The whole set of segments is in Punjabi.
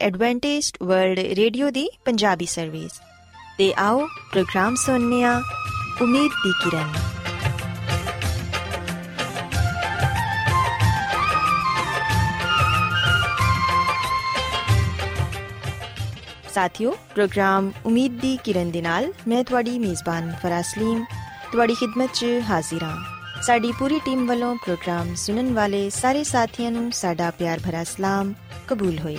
ਐਡਵੈਂਟਿਸਟ ਵਰਲਡ ਰੇਡੀਓ ਦੀ ਪੰਜਾਬੀ ਸਰਵਿਸ ਤੇ ਆਓ ਪ੍ਰੋਗਰਾਮ ਸੁਣਨੇ ਆ ਉਮੀਦ ਦੀ ਕਿਰਨ। ਸਾਥਿਓ, ਪ੍ਰੋਗਰਾਮ ਉਮੀਦ ਦੀ ਕਿਰਨ ਦੇ ਨਾਲ ਮੈਂ ਤੁਹਾਡੀ ਮੇਜ਼ਬਾਨ ਫਰਾਸਲੀਮ ਤੁਹਾਡੀ ਖidmat 'ਚ ਹਾਜ਼ਰ ਹਾਂ। ਸਾਡੀ ਪੂਰੀ ਟੀਮ ਵੱਲੋਂ ਪ੍ਰੋਗਰਾਮ ਸੁਣਨ ਵਾਲੇ ਸਾਰੇ ਸਾਥੀਆਂ ਨੂੰ ਸਾਡਾ ਪਿਆਰ ਭਰਾ ਸਲਾਮ ਕਬੂਲ ਹੋਏ।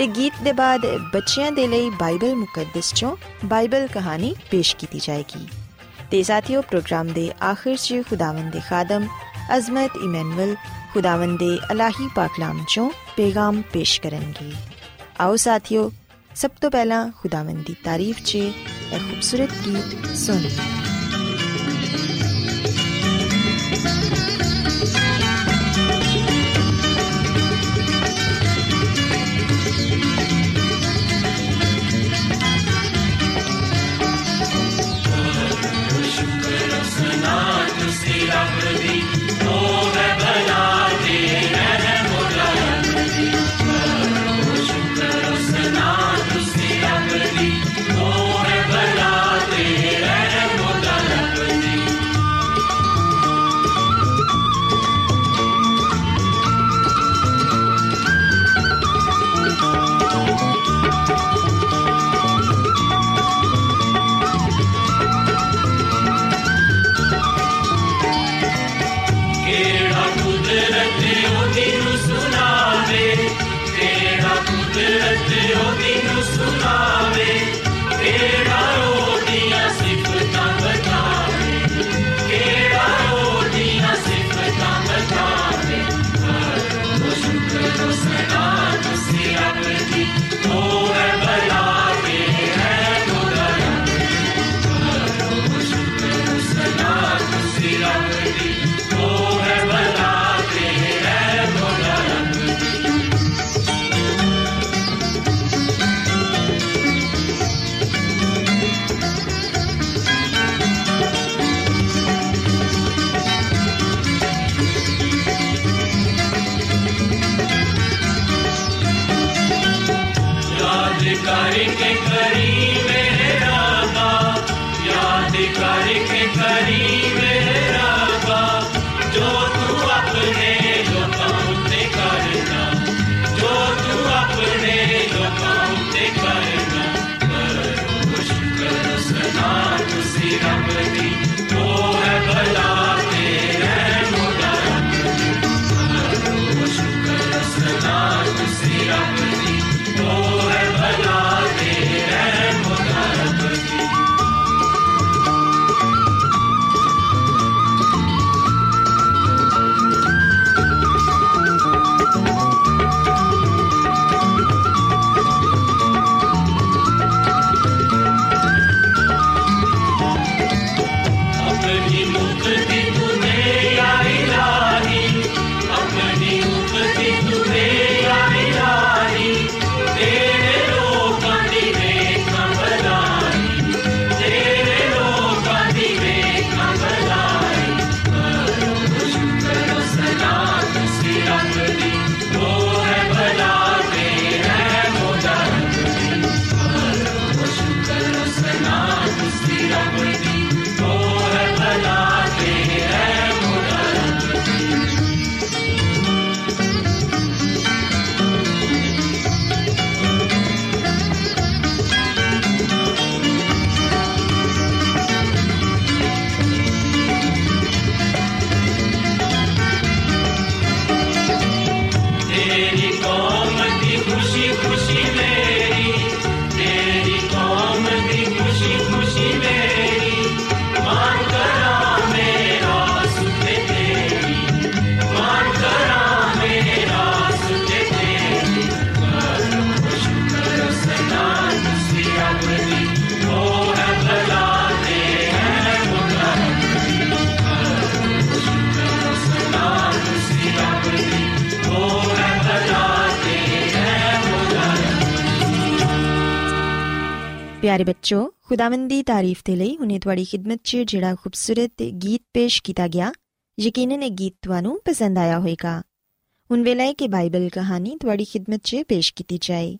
ਤੇ ਗੀਤ ਦੇ ਬਾਅਦ ਬੱਚਿਆਂ ਦੇ ਲਈ ਬਾਈਬਲ ਮੁਕੱਦਸ ਚੋਂ ਬਾਈਬਲ ਕਹਾਣੀ ਪੇਸ਼ ਕੀਤੀ ਜਾਏਗੀ ਤੇ ਸਾਥੀਓ ਪ੍ਰੋਗਰਾਮ ਦੇ ਆਖਿਰ 'ਚ ਖੁਦਾਵੰਦ ਦੇ ਖਾਦਮ ਅਜ਼ਮਤ ਇਮਨੁਅਲ ਖੁਦਾਵੰਦ ਦੇ ਅਲਾਹੀ ਪਾਕਲਾਮ ਚੋਂ ਪੈਗਾਮ ਪੇਸ਼ ਕਰਨਗੇ ਆਓ ਸਾਥੀਓ ਸਭ ਤੋਂ ਪਹਿਲਾਂ ਖੁਦਾਵੰਦ ਦੀ ਤਾਰੀਫ 'ਚ ਇਹ ਖੂਬਸੂਰਤ ਗੀਤ ਸੁਣੀਏ ਪਿਆਰੇ ਬੱਚੋ, ਖੁਦਾਵੰਦ ਦੀ ਤਾਰੀਫ ਤੇ ਲਈ ਹੁਣੇ ਤੁਹਾਡੀ ਖidmat 'ਚ ਜਿਹੜਾ ਖੂਬਸੂਰਤ ਗੀਤ ਪੇਸ਼ ਕੀਤਾ ਗਿਆ, ਯਕੀਨਨ ਇਹ ਗੀਤ ਤੁਹਾਨੂੰ ਪਸੰਦ ਆਇਆ ਹੋਵੇਗਾ। ਹੁਣ ਵੇਲੇ ਹੈ ਕਿ ਬਾਈਬਲ ਕਹਾਣੀ ਤੁਹਾਡੀ ਖidmat 'ਚ ਪੇਸ਼ ਕੀਤੀ ਜਾਏ।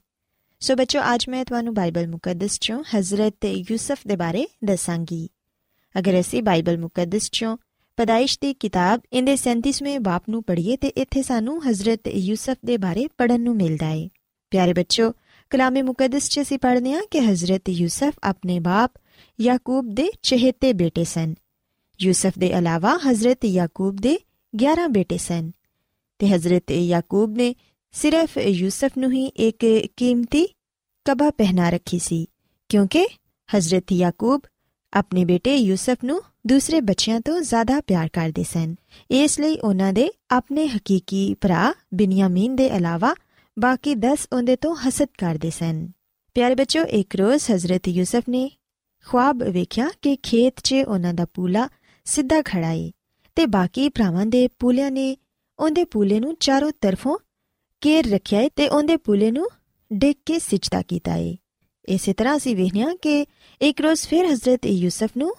ਸੋ ਬੱਚੋ, ਅੱਜ ਮੈਂ ਤੁਹਾਨੂੰ ਬਾਈਬਲ ਮੁਕੱਦਸ 'ਚੋਂ ਹਜ਼ਰਤ ਯੂਸਫ ਦੇ ਬਾਰੇ ਦੱਸਾਂਗੀ। ਅਗਰ ਅਸੀਂ ਬਾਈਬਲ ਮੁਕੱਦਸ 'ਚੋਂ ਪਦਾਇਸ਼ ਦੀ ਕਿਤਾਬ ਇਹਦੇ 37ਵੇਂ ਬਾਪ ਨੂੰ ਪੜ੍ਹੀਏ ਤੇ ਇੱਥੇ ਸਾਨੂੰ ਹਜ਼ਰਤ ਯੂਸਫ ਦੇ ਬਾਰੇ ਪੜਨ ਨੂੰ ਮਿਲਦਾ ਹੈ। ਪਿਆਰੇ ਬੱਚੋ ਕਲਾਮੇ ਮੁਕੱਦਸ 'ਚ ਅਸੀਂ ਪੜ੍ਹਦੇ ਹਾਂ ਕਿ ਹਜ਼ਰਤ ਯੂਸਫ ਆਪਣੇ ਬਾਪ ਯਾਕੂਬ ਦੇ ਚਹੇਤੇ ਬੇਟੇ ਸਨ ਯੂਸਫ ਦੇ ਇਲਾਵਾ ਹਜ਼ਰਤ ਯਾਕੂਬ ਦੇ 11 ਬੇਟੇ ਸਨ ਤੇ ਹਜ਼ਰਤ ਯਾਕੂਬ ਨੇ ਸਿਰਫ ਯੂਸਫ ਨੂੰ ਹੀ ਇੱਕ ਕੀਮਤੀ ਕਬਾ ਪਹਿਨਾ ਰੱਖੀ ਸੀ ਕਿਉਂਕਿ ਹਜ਼ਰਤ ਯਾਕੂਬ ਆਪਣੇ ਬੇਟੇ ਯੂਸਫ ਨੂੰ ਦੂਸਰੇ ਬੱਚਿਆਂ ਤੋਂ ਜ਼ਿਆਦਾ ਪਿਆਰ ਕਰਦੇ ਸਨ ਇਸ ਲਈ ਉਹਨਾਂ ਦੇ ਆਪਣੇ ਹਕੀਕੀ ਭਰਾ ਬਿਨਯਾਮੀਨ ਦੇ ਇਲਾਵਾ ਬਾਕੀ 10 ਉਹਦੇ ਤੋਂ ਹਸਦ ਕਰਦੇ ਸਨ। ਪਿਆਰੇ ਬੱਚੋ ਇੱਕ ਰੋਜ਼ ਹਜ਼ਰਤ ਯੂਸਫ ਨੇ ਖੁਆਬ ਵੇਖਿਆ ਕਿ ਖੇਤ 'ਚ ਉਹਨਾਂ ਦਾ ਪੂਲਾ ਸਿੱਧਾ ਖੜਾ ਏ ਤੇ ਬਾਕੀ ਭਰਾਵਾਂ ਦੇ ਪੂਲਿਆਂ ਨੇ ਉਹਦੇ ਪੂਲੇ ਨੂੰ ਚਾਰੋਂ ਤਰਫੋਂ ਕੇਰ ਰੱਖਿਆ ਏ ਤੇ ਉਹਦੇ ਪੂਲੇ ਨੂੰ ਡਿੱਗ ਕੇ ਸਿਜਦਾ ਕੀਤਾ ਏ। ਇਸੇ ਤਰ੍ਹਾਂ ਅਸੀਂ ਵੇਖਿਆ ਕਿ ਇੱਕ ਰੋਜ਼ ਫਿਰ ਹਜ਼ਰਤ ਯੂਸਫ ਨੂੰ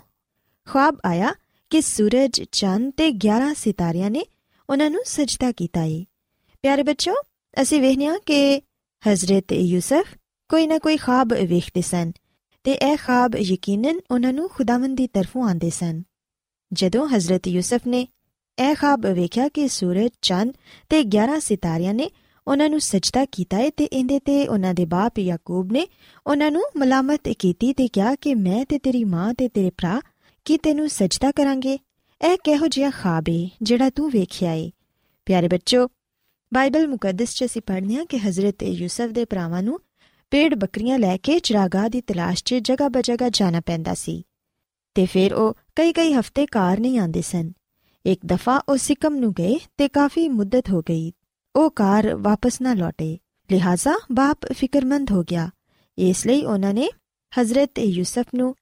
ਖੁਆਬ ਆਇਆ ਕਿ ਸੂਰਜ, ਚੰਦ ਤੇ 11 ਸਿਤਾਰਿਆਂ ਨੇ ਉਹਨਾਂ ਨੂੰ ਸਜਦਾ ਕੀਤਾ ਏ। ਪਿਆਰੇ ਬੱਚੋ ਅਸੀਂ ਵੇਖਿਆ ਕਿ ਹਜ਼ਰਤ ਯੂਸਫ ਕੋਈ ਨਾ ਕੋਈ ਖਾਬ ਵੇਖਦੇ ਸਨ ਤੇ ਇਹ ਖਾਬ ਯਕੀਨਨ ਉਹਨਾਂ ਨੂੰ ਖੁਦਾਵੰਦ ਦੀ ਤਰਫੋਂ ਆਂਦੇ ਸਨ। ਜਦੋਂ ਹਜ਼ਰਤ ਯੂਸਫ ਨੇ ਇਹ ਖਾਬ ਵੇਖਿਆ ਕਿ ਸੂਰਜ, ਚੰਦ ਤੇ 11 ਸਿਤਾਰਿਆਂ ਨੇ ਉਹਨਾਂ ਨੂੰ ਸਜਦਾ ਕੀਤਾ ਹੈ ਤੇ ਇਹਦੇ ਤੇ ਉਹਨਾਂ ਦੇ ਬਾਪ ਯਾਕੂਬ ਨੇ ਉਹਨਾਂ ਨੂੰ ਮਲਾਮਤ ਕੀਤੀ ਤੇ ਕਿਹਾ ਕਿ ਮੈਂ ਤੇ ਤੇਰੀ ਮਾਂ ਤੇ ਤੇਰੇ ਭਰਾ ਕੀ ਤੈਨੂੰ ਸਜਦਾ ਕਰਾਂਗੇ? ਇਹ ਕਿਹੋ ਜਿਹਾ ਖਾਬ ਹੈ ਜਿਹੜਾ ਤੂੰ ਵੇਖਿਆ ਏ। ਪਿਆਰੇ ਬੱਚੋ ਬਾਈਬਲ ਮੁਕੱਦਸ 'ਚ ਅਸੀਂ ਪੜ੍ਹਨੇ ਆ ਕਿ ਹਜ਼ਰਤ ਯੂਸਫ ਦੇ ਭਰਾਵਾਂ ਨੂੰ ਪੇੜ ਬੱਕਰੀਆਂ ਲੈ ਕੇ ਚਰਾਗਾ ਦੀ ਤਲਾਸ਼ 'ਚ ਜਗ੍ਹਾ ਬਜਗਾ ਜਾਣਾ ਪੈਂਦਾ ਸੀ ਤੇ ਫਿਰ ਉਹ ਕਈ ਕਈ ਹਫ਼ਤੇ ਕਾਰ ਨਹੀਂ ਆਂਦੇ ਸਨ। ਇੱਕ ਦਫਾ ਉਹ ਸਿਕਮ ਨੂੰ ਗਏ ਤੇ ਕਾਫੀ ਮੁੱਦਤ ਹੋ ਗਈ। ਉਹ ਕਾਰ ਵਾਪਸ ਨਾ ਲੌਟੇ। ਲਿਹਾਜ਼ਾ ਬਾਪ ਫਿਕਰਮੰਦ ਹੋ ਗਿਆ। ਇਸ ਲਈ ਉਹਨਾਂ ਨੇ ਹਜ਼ਰਤ ਯੂਸਫ ਨੂੰ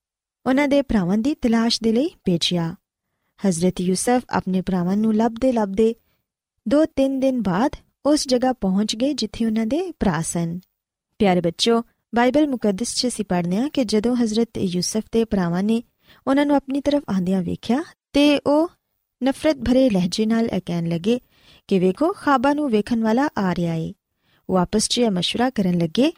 ਉਹਨਾਂ ਦੇ ਭਰਾਵਾਂ ਦੀ ਤਲਾਸ਼ ਦੇ ਲਈ ਭੇਜਿਆ। ਹਜ਼ਰਤ ਯੂਸਫ ਆਪਣੇ ਭਰਾਵਾਂ ਨੂੰ ਲੱਭਦੇ ਲੱਭਦੇ ਦੋ ਤਿੰਨ ਦਿਨ ਬਾਅਦ ਉਸ ਜਗ੍ਹਾ ਪਹੁੰਚ ਗਏ ਜਿੱਥੇ ਉਹਨਾਂ ਦੇ ਭਰਾ ਸਨ ਪਿਆਰੇ ਬੱਚੋ ਬਾਈਬਲ ਮੁਕੱਦਸ 'ਚ ਅਸੀਂ ਪੜ੍ਹਨੇ ਆ ਕਿ ਜਦੋਂ ਹਜ਼ਰਤ ਯੂਸਫ ਦੇ ਭਰਾਵਾਂ ਨੇ ਉਹਨਾਂ ਨੂੰ ਆਪਣੀ ਤਰਫ ਆਂਦਿਆਂ ਵੇਖਿਆ ਤੇ ਉਹ ਨਫ਼ਰਤ ਭਰੇ ਲਹਿਜੇ ਨਾਲ ਇਹ ਕਹਿਣ ਲੱਗੇ ਕਿ ਵੇਖੋ ਖਾਬਾ ਨੂੰ ਵੇਖਣ ਵਾਲਾ ਆ ਰਿਹਾ ਏ ਉਹ ਆਪਸ 'ਚ مشورہ ਕਰਨ ਲੱਗੇ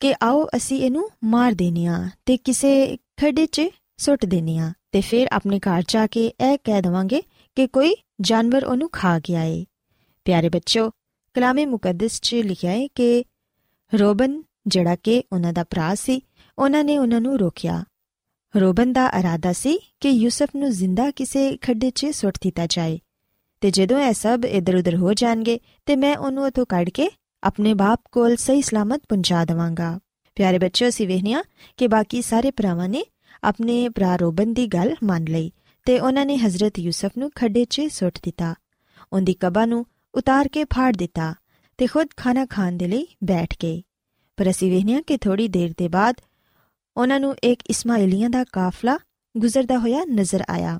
ਕਿ ਆਓ ਅਸੀਂ ਇਹਨੂੰ ਮਾਰ ਦੇਨੀਆ ਤੇ ਕਿਸੇ ਖੱਡੇ 'ਚ ਸੁੱਟ ਦੇਨੀਆ ਤੇ ਫਿਰ ਆਪਣੇ ਘਰ ਜਾ ਕੇ ਇਹ ਕਹਿ ਦਵਾਂਗੇ ਕਿ ਕੋਈ ਜਾਨਵਰ ਉਹਨੂੰ ਖਾ ਗਿਆ ਏ ਪਿਆਰੇ ਬੱਚੋ ਕਲਾਮੇ ਮੁਕੱਦਸ 'ਚ ਲਿਖਿਆ ਹੈ ਕਿ ਰੋਬਨ, ਜਿਹੜਾ ਕਿ ਉਹਨਾਂ ਦਾ ਭਰਾ ਸੀ, ਉਹਨਾਂ ਨੇ ਉਹਨਾਂ ਨੂੰ ਰੋਕਿਆ। ਰੋਬਨ ਦਾ ਇਰਾਦਾ ਸੀ ਕਿ ਯੂਸਫ ਨੂੰ ਜ਼ਿੰਦਾ ਕਿਸੇ ਖੱਡੇ 'ਚ ਸੁੱਟ ਦਿੱਤਾ ਜਾਏ। ਤੇ ਜਦੋਂ ਇਹ ਸਭ ਇਧਰ-ਉਧਰ ਹੋ ਜਾਣਗੇ, ਤੇ ਮੈਂ ਉਹਨੂੰ ਉਥੋਂ ਕੱਢ ਕੇ ਆਪਣੇ ਬਾਪ ਕੋਲ ਸਹੀ ਸਲਾਮਤ ਪਹੁੰਚਾ ਦਵਾਂਗਾ। ਪਿਆਰੇ ਬੱਚਿਓ, ਅਸੀਂ ਵੇਖਿਆ ਕਿ ਬਾਕੀ ਸਾਰੇ ਭਰਾਵਾਂ ਨੇ ਆਪਣੇ ਭਰਾ ਰੋਬਨ ਦੀ ਗੱਲ ਮੰਨ ਲਈ ਤੇ ਉਹਨਾਂ ਨੇ ਹਜ਼ਰਤ ਯੂਸਫ ਨੂੰ ਖੱਡੇ 'ਚ ਸੁੱਟ ਦਿੱਤਾ। ਉਹਦੀ ਕਬਾ ਨੂੰ ਉਤਾਰ ਕੇ ਫਾੜ ਦਿੱਤਾ ਤੇ ਖੁਦ ਖਾਣਾ ਖਾਣ ਦੇ ਲਈ ਬੈਠ ਗਏ। ਪਰ ਅਸੀਂ ਵੇਖਿਆ ਕਿ ਥੋੜੀ ਦੇਰ ਦੇ ਬਾਅਦ ਉਹਨਾਂ ਨੂੰ ਇੱਕ ਇਸਮਾਇਲੀਆਂ ਦਾ ਕਾਫਲਾ ਗੁਜ਼ਰਦਾ ਹੋਇਆ ਨਜ਼ਰ ਆਇਆ।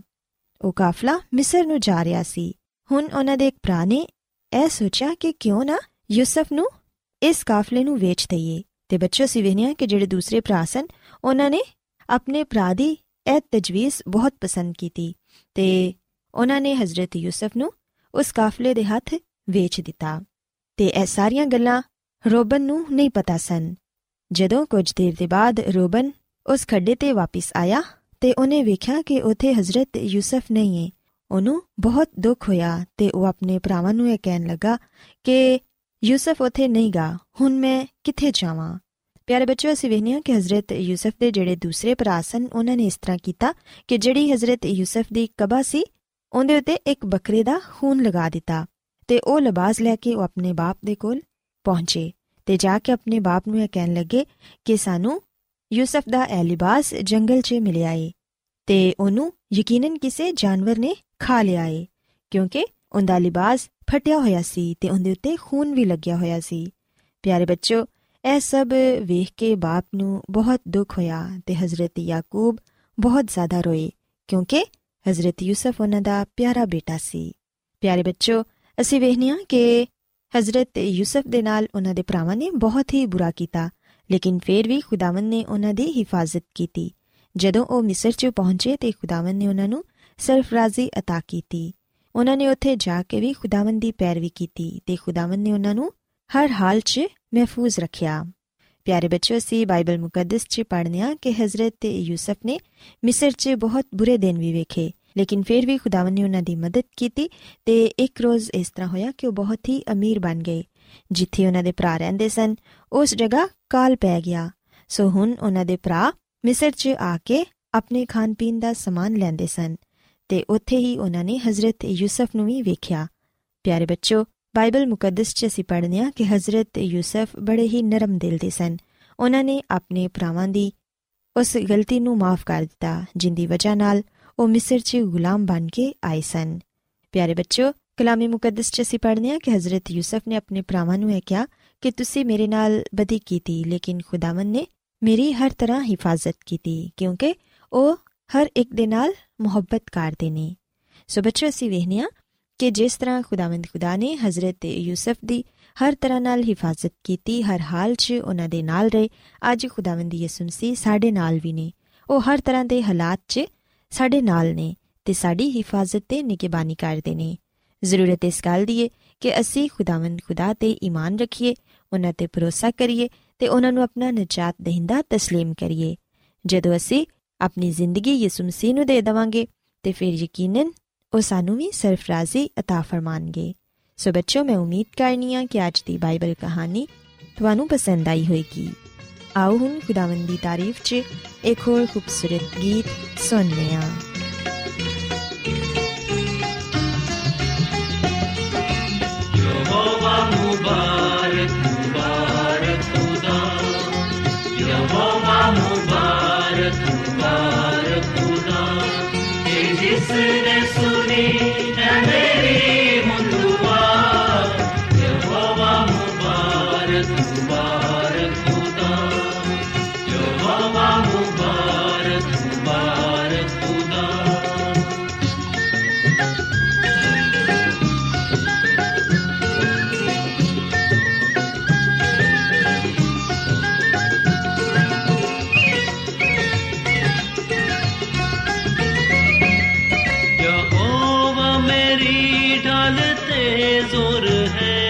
ਉਹ ਕਾਫਲਾ ਮਿਸਰ ਨੂੰ ਜਾ ਰਿਹਾ ਸੀ। ਹੁਣ ਉਹਨਾਂ ਦੇ ਇੱਕ ਭਰਾ ਨੇ ਇਹ ਸੋਚਿਆ ਕਿ ਕਿਉਂ ਨਾ ਯੂਸਫ ਨੂੰ ਇਸ ਕਾਫਲੇ ਨੂੰ ਵੇਚ ਦਈਏ। ਤੇ ਬੱਚੋ ਸੀ ਵੇਖਿਆ ਕਿ ਜਿਹੜੇ ਦੂਸਰੇ ਭਰਾ ਸਨ, ਉਹਨਾਂ ਨੇ ਆਪਣੇ ਭਰਾ ਦੀ ਇਹ ਤਜਵੀਜ਼ ਬਹੁਤ ਪਸੰਦ ਕੀਤੀ। ਤੇ ਉਹਨਾਂ ਨੇ ਹਜ਼ਰਤ ਯੂਸਫ ਨੂੰ ਉਸ ਕਾਫਲੇ ਦੇ ਹੱਥ ਵੇਚ ਦਿੱਤਾ ਤੇ ਇਹ ਸਾਰੀਆਂ ਗੱਲਾਂ ਰੋਬਨ ਨੂੰ ਨਹੀਂ ਪਤਾ ਸਨ। ਜਦੋਂ ਕੁਝ ਦੇਰ ਦੇ ਬਾਅਦ ਰੋਬਨ ਉਸ ਖੱਡੇ ਤੇ ਵਾਪਸ ਆਇਆ ਤੇ ਉਹਨੇ ਵੇਖਿਆ ਕਿ ਉਥੇ ਹਜ਼ਰਤ ਯੂਸਫ ਨਹੀਂ ਹੈ। ਉਹਨੂੰ ਬਹੁਤ ਦੁੱਖ ਹੋਇਆ ਤੇ ਉਹ ਆਪਣੇ ਭਰਾਵਾਂ ਨੂੰ ਇਹ ਕਹਿਣ ਲੱਗਾ ਕਿ ਯੂਸਫ ਉਥੇ ਨਹੀਂਗਾ ਹੁਣ ਮੈਂ ਕਿੱਥੇ ਜਾਵਾਂ? ਪਿਆਰੇ ਬੱਚਿਓ, ਅਸੀਂ ਵੇਖਿਆ ਕਿ ਹਜ਼ਰਤ ਯੂਸਫ ਦੇ ਜਿਹੜੇ ਦੂਸਰੇ ਭਰਾ ਸਨ, ਉਹਨਾਂ ਨੇ ਇਸ ਤਰ੍ਹਾਂ ਕੀਤਾ ਕਿ ਜਿਹੜੀ ਹਜ਼ਰਤ ਯੂਸਫ ਦੀ ਕਬਾ ਸੀ ਉਹਦੇ ਉੱਤੇ ਇੱਕ ਬੱਕਰੇ ਦਾ ਖੂਨ ਲਗਾ ਦਿੱਤਾ ਤੇ ਉਹ ਲਿਬਾਸ ਲੈ ਕੇ ਉਹ ਆਪਣੇ ਬਾਪ ਦੇ ਕੋਲ ਪਹੁੰਚੇ ਤੇ ਜਾ ਕੇ ਆਪਣੇ ਬਾਪ ਨੂੰ ਇਹ ਕਹਿਣ ਲੱਗੇ ਕਿ ਸਾਨੂੰ ਯੂਸਫ ਦਾ ਇਹ ਲਿਬਾਸ ਜੰਗਲ 'ਚ ਮਿਲਿਆ ਏ ਤੇ ਉਹਨੂੰ ਯਕੀਨਨ ਕਿਸੇ ਜਾਨਵਰ ਨੇ ਖਾ ਲਿਆ ਏ, ਕਿਉਂਕਿ ਉਹਦਾ ਲਿਬਾਸ ਫਟਿਆ ਹੋਇਆ ਸੀ ਤੇ ਉਹਦੇ ਉੱਤੇ ਖੂਨ ਵੀ ਲੱਗਿਆ ਹੋਇਆ ਸੀ। ਪਿਆਰੇ ਬੱਚੋ ਇਹ ਸਭ ਵੇਖ ਕੇ ਬਾਪ ਨੂੰ ਬਹੁਤ ਦੁੱਖ ਹੋਇਆ ਤੇ ਹਜ਼ਰਤ ਯਾਕੂਬ ਬਹੁਤ ਜ਼ਿਆਦਾ ਰੋਏ, ਕਿਉਂਕਿ ਹਜ਼ਰਤ ਯੂਸਫ ਉਹਨਾਂ ਦਾ ਪਿਆਰਾ ਬੇਟਾ ਸੀ ਪਿਆਰੇ ਬੱਚੋ ਅਸੀਂ ਵੇਖਨੀਆ ਕਿ ਹਜ਼ਰਤ ਯੂਸਫ ਦੇ ਨਾਲ ਉਹਨਾਂ ਦੇ ਭਰਾਵਾਂ ਨੇ ਬਹੁਤ ਹੀ ਬੁਰਾ ਕੀਤਾ ਲੇਕਿਨ ਫੇਰ ਵੀ ਖੁਦਾਵੰਦ ਨੇ ਉਹਨਾਂ ਦੀ ਹਿਫਾਜ਼ਤ ਕੀਤੀ ਜਦੋਂ ਉਹ ਮਿਸਰ 'ਚ ਪਹੁੰਚੇ ਤੇ ਖੁਦਾਵੰਦ ਨੇ ਉਹਨਾਂ ਨੂੰ ਸਰਫਰਾਜ਼ੀ عطا ਕੀਤੀ ਉਹਨਾਂ ਨੇ ਉੱਥੇ ਜਾ ਕੇ ਵੀ ਖੁਦਾਵੰਦ ਦੀ ਪੈਰਵੀ ਕੀਤੀ ਤੇ ਖੁਦਾਵੰਦ ਨੇ ਉਹਨਾਂ ਨੂੰ ਹਰ ਹਾਲ 'ਚ ਮਹਿਫੂਜ਼ ਰੱਖਿਆ ਪਿਆਰੇ ਬੱਚਿਓ ਸੀ ਬਾਈਬਲ ਮੁਕੱਦਸ 'ਚ ਪੜ੍ਹਨਿਆ ਕਿ ਹਜ਼ਰਤ ਯੂਸਫ ਨੇ ਮਿਸਰ 'ਚ ਬਹੁਤ ਬੁਰੇ ਦਿਨ ਵੀ ਵੇਖੇ ਲੇਕਿਨ ਫਿਰ ਵੀ ਖੁਦਾਵੰਦ ਨੇ ਉਹਨਾਂ ਦੀ ਮਦਦ ਕੀਤੀ ਤੇ ਇੱਕ ਰੋਜ਼ ਇਸ ਤਰ੍ਹਾਂ ਹੋਇਆ ਕਿ ਉਹ ਬਹੁਤ ਹੀ ਅਮੀਰ ਬਣ ਗਏ। ਜਿੱਥੇ ਉਹਨਾਂ ਦੇ ਭਰਾ ਰਹਿੰਦੇ ਸਨ, ਉਸ ਜਗ੍ਹਾ ਕਾਲ ਪੈ ਗਿਆ। ਸੋ ਹੁਣ ਉਹਨਾਂ ਦੇ ਭਰਾ ਮਿਸਰ 'ਚ ਆ ਕੇ ਆਪਣੇ ਖਾਣ ਪੀਣ ਦਾ ਸਮਾਨ ਲੈਂਦੇ ਸਨ ਤੇ ਉੱਥੇ ਹੀ ਉਹਨਾਂ ਨੇ ਹਜ਼ਰਤ ਯੂਸਫ ਨੂੰ ਵੀ ਵੇਖਿਆ। ਪਿਆਰੇ ਬੱਚੋ, ਬਾਈਬਲ ਮੁਕੱਦਸ 'ਚ ਅਸੀਂ ਪੜ੍ਹਨੇ ਆ ਕਿ ਹਜ਼ਰਤ ਯੂਸਫ ਬੜੇ ਹੀ ਨਰਮ ਦਿਲ ਦੇ ਸਨ। ਉਹਨਾਂ ਨੇ ਆਪਣੇ ਭਰਾਵਾਂ ਦੀ ਉਸ ਗਲਤੀ ਨੂੰ ਮਾਫ ਕਰ ਦਿੱਤਾ, ਜਿੰਦੀ ਵਜ੍ਹਾ ਨਾਲ ਉਹ ਮਿਸਰ 'ਚ ਗੁਲਾਮ ਬਣ ਕੇ ਆਏ ਸਨ। ਪਿਆਰੇ ਬੱਚੋ ਕਲਾਮੇ ਮੁਕੱਦਸ 'ਚ ਅਸੀਂ ਪੜ੍ਹਨੇ ਆ ਕਿ ਹਜ਼ਰਤ ਯੂਸਫ ਨੇ ਆਪਣੇ ਭਰਾਵਾਂ ਨੂੰ ਇਹ ਕਿਹਾ ਕਿ ਤੁਸੀਂ ਮੇਰੇ ਨਾਲ ਬਦੀ ਕੀਤੀ, ਲੇਕਿਨ ਖੁਦਾਵੰਦ ਨੇ ਮੇਰੀ ਹਰ ਤਰ੍ਹਾਂ ਹਿਫਾਜ਼ਤ ਕੀਤੀ, ਕਿਉਂਕਿ ਉਹ ਹਰ ਇੱਕ ਦੇ ਨਾਲ ਮੁਹੱਬਤ ਕਰਦੇ ਨੇ। ਸੋ ਬੱਚੋ ਅਸੀਂ ਵੇਖਨੇ ਆ ਕਿ ਜਿਸ ਤਰ੍ਹਾਂ ਖੁਦਾਵੰਦ ਖੁਦਾ ਨੇ ਹਜ਼ਰਤ ਯੂਸਫ ਦੀ ਹਰ ਤਰ੍ਹਾਂ ਨਾਲ ਹਿਫਾਜ਼ਤ ਕੀਤੀ, ਹਰ ਹਾਲ 'ਚ ਉਹਨਾਂ ਦੇ ਨਾਲ ਰਹੇ। ਅੱਜ ਖੁਦਾਵੰਦ ਯਿਸੂ ਮਸੀਹ ਸਾਡੇ ਨਾਲ ਵੀ ਨੇ। ਉਹ ਹਰ ਤਰ੍ਹਾਂ ਦੇ ਹਾਲਾਤ 'ਚ ਸਾਡੇ ਨਾਲ ਨੇ ਤੇ ਸਾਡੀ ਹਿਫਾਜ਼ਤ ਤੇ ਨਿਗਹਿਬਾਨੀ ਕਰਦੇ ਨੇ ਜ਼ਰੂਰਤ ਇਸ ਗੱਲ ਦੀ ਹੈ ਕਿ ਅਸੀਂ ਖੁਦਾਵੰਦ ਖੁਦਾ ਤੇ ਈਮਾਨ ਰੱਖੀਏ ਉਹਨਾਂ ਤੇ ਭਰੋਸਾ ਕਰੀਏ ਤੇ ਉਹਨਾਂ ਨੂੰ ਆਪਣਾ ਨਜਾਤ ਦੇਹਿੰਦਾ تسلیم ਕਰੀਏ ਜਦੋਂ ਅਸੀਂ ਆਪਣੀ ਜ਼ਿੰਦਗੀ ਯਿਸੂ ਮਸੀਹ ਨੂੰ ਦੇ ਦਵਾਂਗੇ ਤੇ ਫਿਰ ਯਕੀਨਨ ਉਹ ਸਾਨੂੰ ਵੀ ਸਰਫਰਾਜ਼ੀ عطا ਫਰਮਾਨਗੇ ਸੋ ਬੱਚੋ ਮੈਂ ਉਮੀਦ ਕਰਨੀ ਆ ਕਿ ਅੱਜ ਦੀ ਬਾਈਬਲ ਕਹਾਣੀ ਤੁਹਾਨੂੰ ਪਸੰਦ ਆਈ ਹੋਵੇਗੀ आउहुन खुदावन दी तारीफ च एक होर खूबसूरत गीत सुनने आं मुबारक मुबारक खुदा यहोवा मुबारक मुबारक खुदा जिसने सुनी ढाल ते जोर है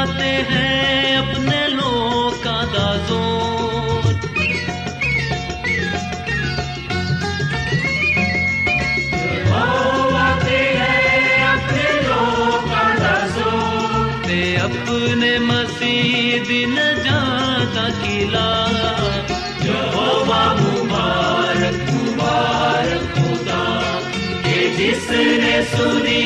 यहोवा ते है अपने लोकां दा जोर यहोवा ते है अपने लोकां दा जोर ते अपने मसीह दी नजात किला यहोवा मुबारक मुबारक खुदा कि जिसने सुनी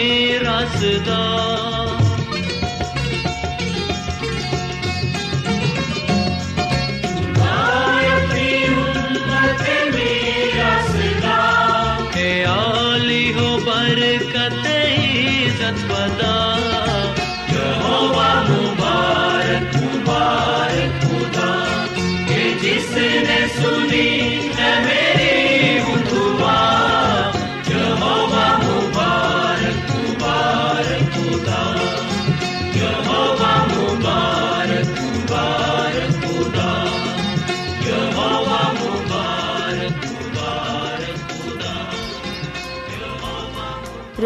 ਤੇ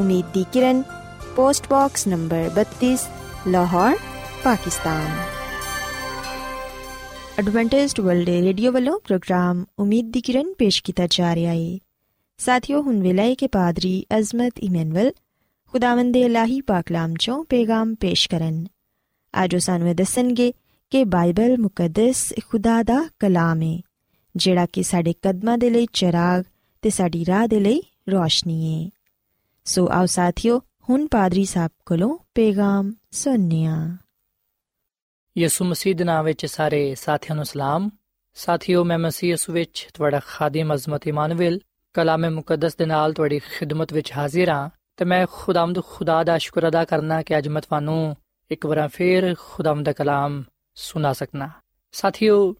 ਉਮੀਦ ਦੀ ਕਿਰਨ post box number 32 Lahore Pakistan Adventist World Radio ਵੱਲੋਂ ਪ੍ਰੋਗਰਾਮ ਉਮੀਦ ਦੀ ਕਿਰਨ ਪੇਸ਼ ਕੀਤਾ ਜਾ ਰਿਹਾ ਹੈ ਸਾਥਿਓ ਹੁਣ ਵੇਲੇ ਹੈ ਕਿ ਪਾਦਰੀ ਅਜ਼ਮਤ ਇਮਨੁਅਲ ਖੁਦਾਵੰਦ ਦੇ ਇਲਾਹੀ ਪਾਕਲਾਮ ਚੋਂ ਪੈਗਾਮ ਪੇਸ਼ ਕਰਨ ਅੱਜ ਉਹ ਸਾਨੂੰ ਇਹ ਦੱਸਣਗੇ ਕਿ ਬਾਈਬਲ ਮੁਕੱਦਸ ਖੁਦਾ ਦਾ ਕਲਾਮ ਹੈ ਜਿਹੜਾ ਕਿ ਸਾਡੇ ਕਦਮਾਂ ਦੇ ਲਈ ਚਿਰਾਗ ਤੇ ਸਾਡੀ ਰਾਹ ਦੇ ਲਈ ਰੋਸ਼ਨੀ ਹੈ ਸੋ ਆਓ ਸਾਥਿਓ, ਹੁਣ ਪਾਦਰੀ ਸਾਹਿਬ ਕੋਲੋਂ ਪੈਗਾਮ ਸੁਣਨੇ ਹਾਂ। ਯਿਸੂ ਮਸੀਹ ਦੇ ਨਾਮ ਵਿੱਚ ਸਾਰੇ ਸਾਥੀਆਂ ਨੂੰ ਸਲਾਮ। ਸਾਥੀਓ, ਮੈਂ ਮਸੀਹ ਯਿਸੂ ਵਿੱਚ ਤੁਹਾਡਾ ਖਾਦਮ ਅਜ਼ਮਤ ਇਮਾਨੁਅਲ ਕਲਾਮੇ ਮੁਕੱਦਸ ਦੇ ਨਾਲ ਤੁਹਾਡੀ ਖਿਦਮਤ ਵਿੱਚ ਹਾਜ਼ਰ ਹਾਂ ਤੇ ਮੈਂ ਖੁਦਾਵੰਦ ਖੁਦਾ ਦਾ ਸ਼ੁਕਰ ਅਦਾ ਕਰਨਾ ਕਿ ਅੱਜ ਮੈਂ ਤੁਹਾਨੂੰ ਇੱਕ ਵਾਰ ਫੇਰ ਖੁਦਾਵੰਦ ਦਾ ਕਲਾਮ ਸੁਣਾ ਸਕਣਾ ਸਾਥੀਓ,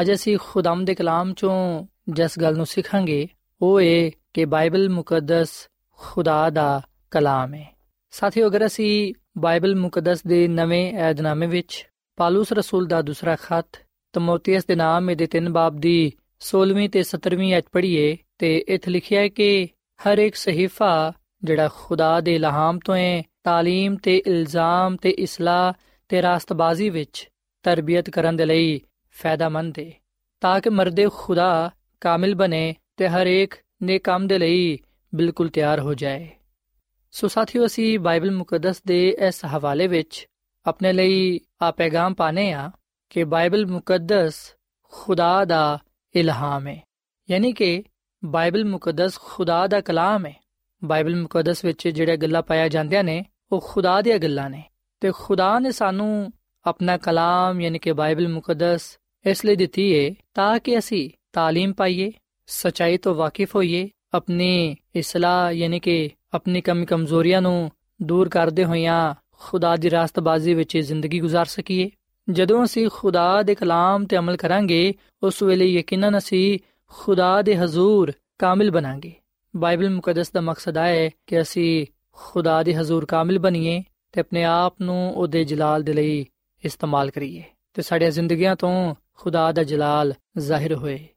ਅੱਜ ਅਸੀਂ ਖੁਦਾਵੰਦ ਦੇ ਕਲਾਮ ਚੋਂ ਜਿਸ ਗੱਲ ਨੂੰ ਸਿੱਖਾਂਗੇ, ਉਹ ਇਹ ਕਿ ਬਾਈਬਲ ਮੁਕੱਦਸ ਖੁਦਾ ਦਾ ਕਲਾਮ ਹੈ ਸਾਥੀਓ ਅਗਰ ਅਸੀਂ ਬਾਈਬਲ ਮੁਕੱਦਸ ਦੇ ਨਵੇਂ ਏਧਨਾਮੇ ਵਿੱਚ ਪਾਲੂਸ ਰਸੂਲ ਦਾ ਦੂਸਰਾ ਖੱਤ ਤਮੋਥੀਅਸ ਦੇ ਨਾਮ ਦੇ ਤਿੰਨ ਬਾਬ ਦੀ 16ਵੀਂ ਤੇ 17ਵੀਂ ਅਧ ਪੜ੍ਹੀਏ ਤੇ ਇੱਥੇ ਲਿਖਿਆ ਹੈ ਕਿ ਹਰ ਇੱਕ ਸਹੀਫਾ ਜਿਹੜਾ ਖੁਦਾ ਦੇ ਇਲਹਾਮ ਤੋਂ ਹੈ تعلیم ਤੇ ਇਲਜ਼ਾਮ ਤੇ ਇਸਲਾਹ ਤੇ ਰਾਸਤਬਾਜ਼ੀ ਵਿੱਚ ਤਰਬੀਅਤ ਕਰਨ ਦੇ ਲਈ ਫਾਇਦਾਮੰਦ ਹੈ ਤਾਂ ਕਿ ਮਰਦੇ ਖੁਦਾ ਕਾਮਿਲ ਬਣੇ ਤੇ ਹਰ ਇੱਕ ਨੇ ਕੰਮ ਦੇ ਲਈ ਬਿਲਕੁਲ ਤਿਆਰ ਹੋ ਜਾਏ ਸੋ ਸਾਥੀਓ ਅਸੀਂ ਬਾਈਬਲ ਮੁਕੱਦਸ ਦੇ ਇਸ ਹਵਾਲੇ ਵਿੱਚ ਆਪਣੇ ਲਈ ਆ ਪੈਗਾਮ ਪਾਣੇ ਆ ਕਿ ਬਾਈਬਲ ਮੁਕੱਦਸ ਖੁਦਾ ਦਾ ਇਲਹਾਮ ਹੈ ਯਾਨੀ ਕਿ ਬਾਈਬਲ ਮੁਕੱਦਸ ਖੁਦਾ ਦਾ ਕਲਾਮ ਹੈ ਬਾਈਬਲ ਮੁਕੱਦਸ ਵਿੱਚ ਜਿਹੜੇ ਗੱਲਾਂ ਪਾਇਆ ਜਾਂਦੀਆਂ ਨੇ ਉਹ ਖੁਦਾ ਦੀਆਂ ਗੱਲਾਂ ਨੇ ਤੇ ਖੁਦਾ ਨੇ ਸਾਨੂੰ ਆਪਣਾ ਕਲਾਮ ਯਾਨੀ ਕਿ ਬਾਈਬਲ ਮੁਕੱਦਸ ਇਸ ਲਈ ਦਿੱਤੀ ਹੈ ਤਾਂ ਕਿ ਅਸੀਂ تعلیم ਪਾਈਏ ਸਚਾਈ ਤੋਂ ਵਾਕਿਫ ਹੋਈਏ ਆਪਣੀ ਇਸਲਾਹ ਯਾਨੀ ਕਿ ਆਪਣੀ ਕਮੀ ਕਮਜ਼ੋਰੀਆਂ ਨੂੰ ਦੂਰ ਕਰਦੇ ਹੋਇਆਂ ਖੁਦਾ ਦੀ ਰਾਸਤਬਾਜ਼ੀ ਵਿੱਚ ਜ਼ਿੰਦਗੀ گزار ਸਕੀਏ ਜਦੋਂ ਅਸੀਂ ਖੁਦਾ ਦੇ ਕਲਾਮ ਤੇ ਅਮਲ ਕਰਾਂਗੇ ਉਸ ਵੇਲੇ ਯਕੀਨਨ ਅਸੀਂ ਖੁਦਾ ਦੇ ਹਜ਼ੂਰ ਕਾਮਿਲ ਬਣਾਂਗੇ ਬਾਈਬਲ ਮੁਕੱਦਸ ਦਾ ਮਕਸਦ ਹੈ ਕਿ ਅਸੀਂ ਖੁਦਾ ਦੇ ਹਜ਼ੂਰ ਕਾਮਿਲ ਬਣੀਏ ਤੇ ਆਪਣੇ ਆਪ ਨੂੰ ਉਹਦੇ ਜਲਾਲ ਦੇ ਲਈ ਇਸਤੇਮਾਲ ਕਰੀਏ ਤੇ ਸਾਡੀਆਂ ਜ਼ਿੰਦਗੀਆਂ ਤੋਂ ਖੁਦਾ ਦਾ ਜਲਾਲ ਜ਼ਾਹਿਰ ਹੋਏ